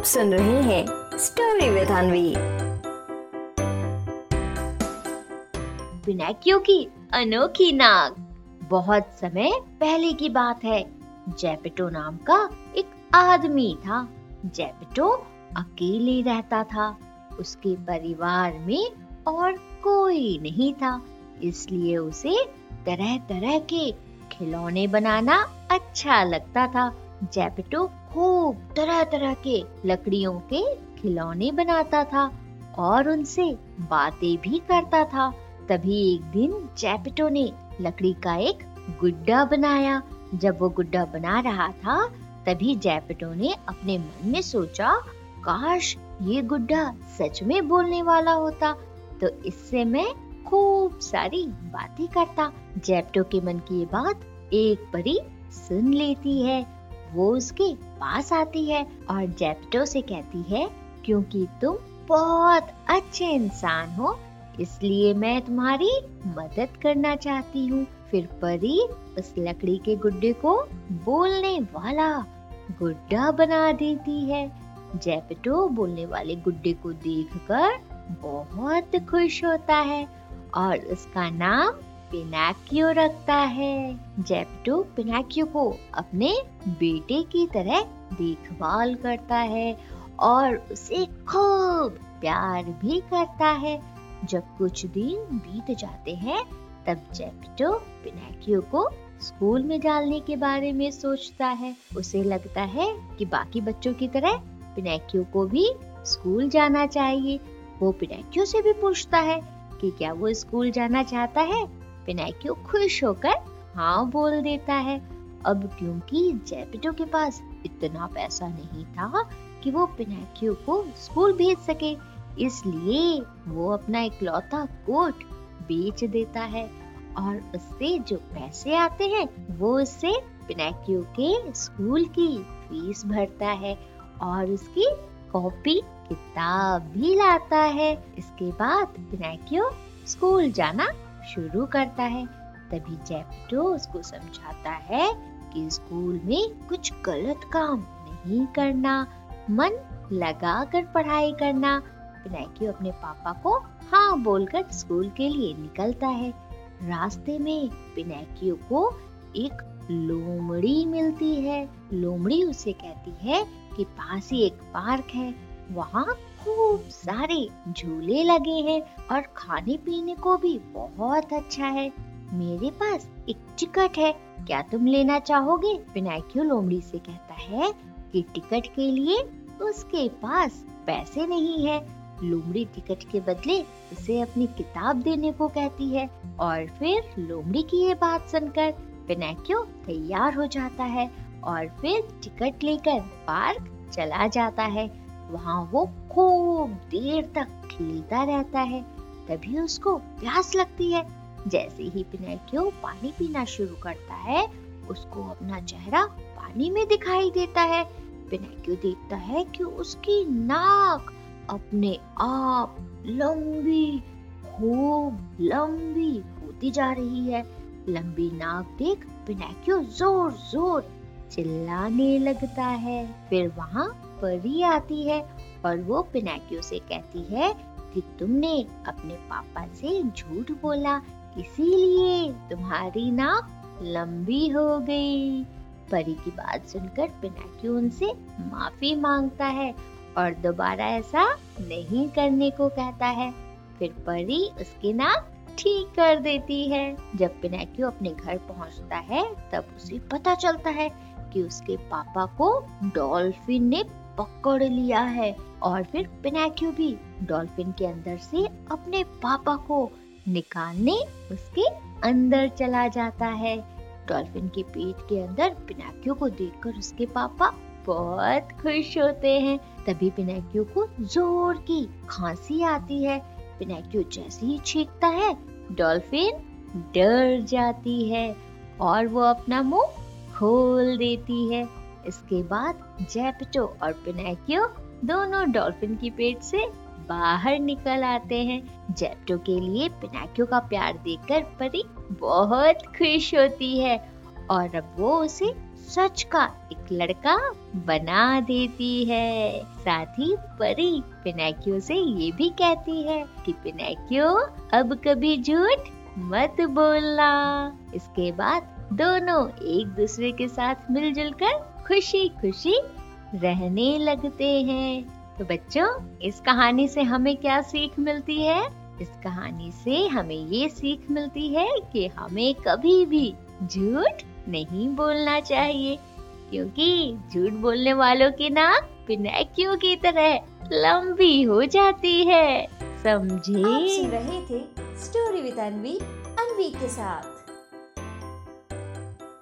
आप सुन रहे हैं स्टोरी विद अनवी पिनाकियो की अनोखी नाक बहुत समय पहले की बात है। जेपिटो नाम का एक आदमी था। जेपिटो अकेले रहता था। उसके परिवार में और कोई नहीं था। इसलिए उसे तरह तरह के खिलौने बनाना अच्छा लगता था। जेपिटो खूब तरह तरह के लकड़ियों के खिलौने बनाता था और उनसे बातें भी करता था। तभी एक दिन जेपिटो ने लकड़ी का एक गुड्डा बनाया। जब वो गुड्डा बना रहा था, तभी जेपिटो ने अपने मन में सोचा, काश ये गुड्डा सच में बोलने वाला होता तो इससे मैं खूब सारी बातें करता। जेपिटो के मन की ये बात एक परी सुन लेती है। वो उसके पास आती है और जेप्टो से कहती है, क्योंकि तुम बहुत अच्छे इंसान हो, इसलिए मैं तुम्हारी मदद करना चाहती हूँ। फिर परी उस लकड़ी के गुड्डे को बोलने वाला गुड्डा बना देती है। जेपिटो बोलने वाले गुड्डे को देखकर बहुत खुश होता है और उसका नाम पिनाकियो रखता है। जेप्टो पिनाकियो को अपने बेटे की तरह देखभाल करता है और उसे खूब प्यार भी करता है। जब कुछ दिन बीत जाते हैं, तब जेप्टो पिनाकियो को स्कूल में डालने के बारे में सोचता है। उसे लगता है कि बाकी बच्चों की तरह पिनाकियो को भी स्कूल जाना चाहिए। वो पिनाकियो से भी पूछता है कि क्या वो स्कूल जाना चाहता है? पिनाकियो खुश होकर हाँ बोल देता है। अब क्योंकि जेपिटो के पास इतना पैसा नहीं था कि वो पिनाकियो को स्कूल भेज सके, इसलिए वो अपना इकलौता कोट बेच देता है और उससे जो पैसे आते हैं, वो उससे पिनाकियो के स्कूल की फ़ीस भरता है और उसकी कॉपी किताब भी लाता है। इसके बाद पिनाकियो स्कूल जाना शुरू करता है। तभी जेपिटो उसको समझाता है कि स्कूल में कुछ गलत काम नहीं करना, मन लगाकर पढ़ाई करना पिनाकियो अपने पापा को हाँ बोलकर स्कूल के लिए निकलता है। रास्ते में पिनाकियो को एक लोमड़ी मिलती है। लोमड़ी उसे कहती है कि पास ही एक पार्क है। वहाँ खूब सारे झूले लगे हैं और खाने पीने को भी बहुत अच्छा है। मेरे पास एक टिकट है। क्या तुम लेना चाहोगे? पिनाकियो लोमड़ी से कहता है कि टिकट के लिए उसके पास पैसे नहीं है। लोमड़ी टिकट के बदले उसे अपनी किताब देने को कहती है और फिर लोमड़ी की ये बात सुनकर पिनाकियो तैयार हो जाता है और फिर टिकट लेकर पार्क चला जाता है। वहाँ वो खूब देर तक खेलता रहता है, तभी उसको प्यास लगती है। जैसे ही पिनैक्यो पानी पीना शुरू करता है, उसको अपना चेहरा पानी में दिखाई देता है। पिनैक्यो देखता है कि उसकी नाक अपने आप लंबी, खूब लंबी होती जा रही है। लंबी नाक देख पिनैक्यो ज़ोर ज़ोर चिल्लाने लगता है। फिर वहाँ परी आती है और वो पिनाकियो से कहती है कि तुमने अपने पापा से झूठ बोला, इसीलिए तुम्हारी नाक लंबी हो गई। परी की बात सुनकर पिनाकियो उनसे माफ़ी माँगता है और दोबारा ऐसा नहीं करने को कहता है। फिर परी उसकी नाक ठीक कर देती है। जब पिनाकियो अपने घर पहुँचता है, तब उसे पता चलता है कि उसके पापा को डॉल्फिन ने पकड़ लिया है और फिर पिनाक्यू भी डॉल्फिन के अंदर से अपने पापा को निकालने उसके अंदर चला जाता है। डॉल्फिन के पेट के अंदर पिनाक्यू को देखकर उसके पापा बहुत खुश होते हैं। तभी पिनाक्यू को ज़ोर की खांसी आती है। पिनाक्यू जैसे ही छींकता है, डॉल्फिन डर जाती है और वो अपना मुँह खोल देती है। इसके बाद जेपिटो और पिनेकियो दोनों डॉल्फिन की पेट से बाहर निकल आते हैं। जेप्टो के लिए पिनाकियो का प्यार देखकर परी बहुत खुश होती है और अब वो उसे सच का एक लड़का बना देती है। साथ ही परी पिनाकियो से ये भी कहती है कि पिनाकियो, अब कभी झूठ मत बोलना। इसके बाद दोनों एक दूसरे के साथ मिलजुल कर खुशी खुशी रहने लगते हैं। तो बच्चों, इस कहानी से हमें क्या सीख मिलती है? इस कहानी से हमें ये सीख मिलती है कि हमें कभी भी झूठ नहीं बोलना चाहिए, क्योंकि झूठ बोलने वालों की नाक पिनाकियों की तरह लंबी हो जाती है। समझे? सुन रहे थे स्टोरी विद अनवी अनवी के साथ।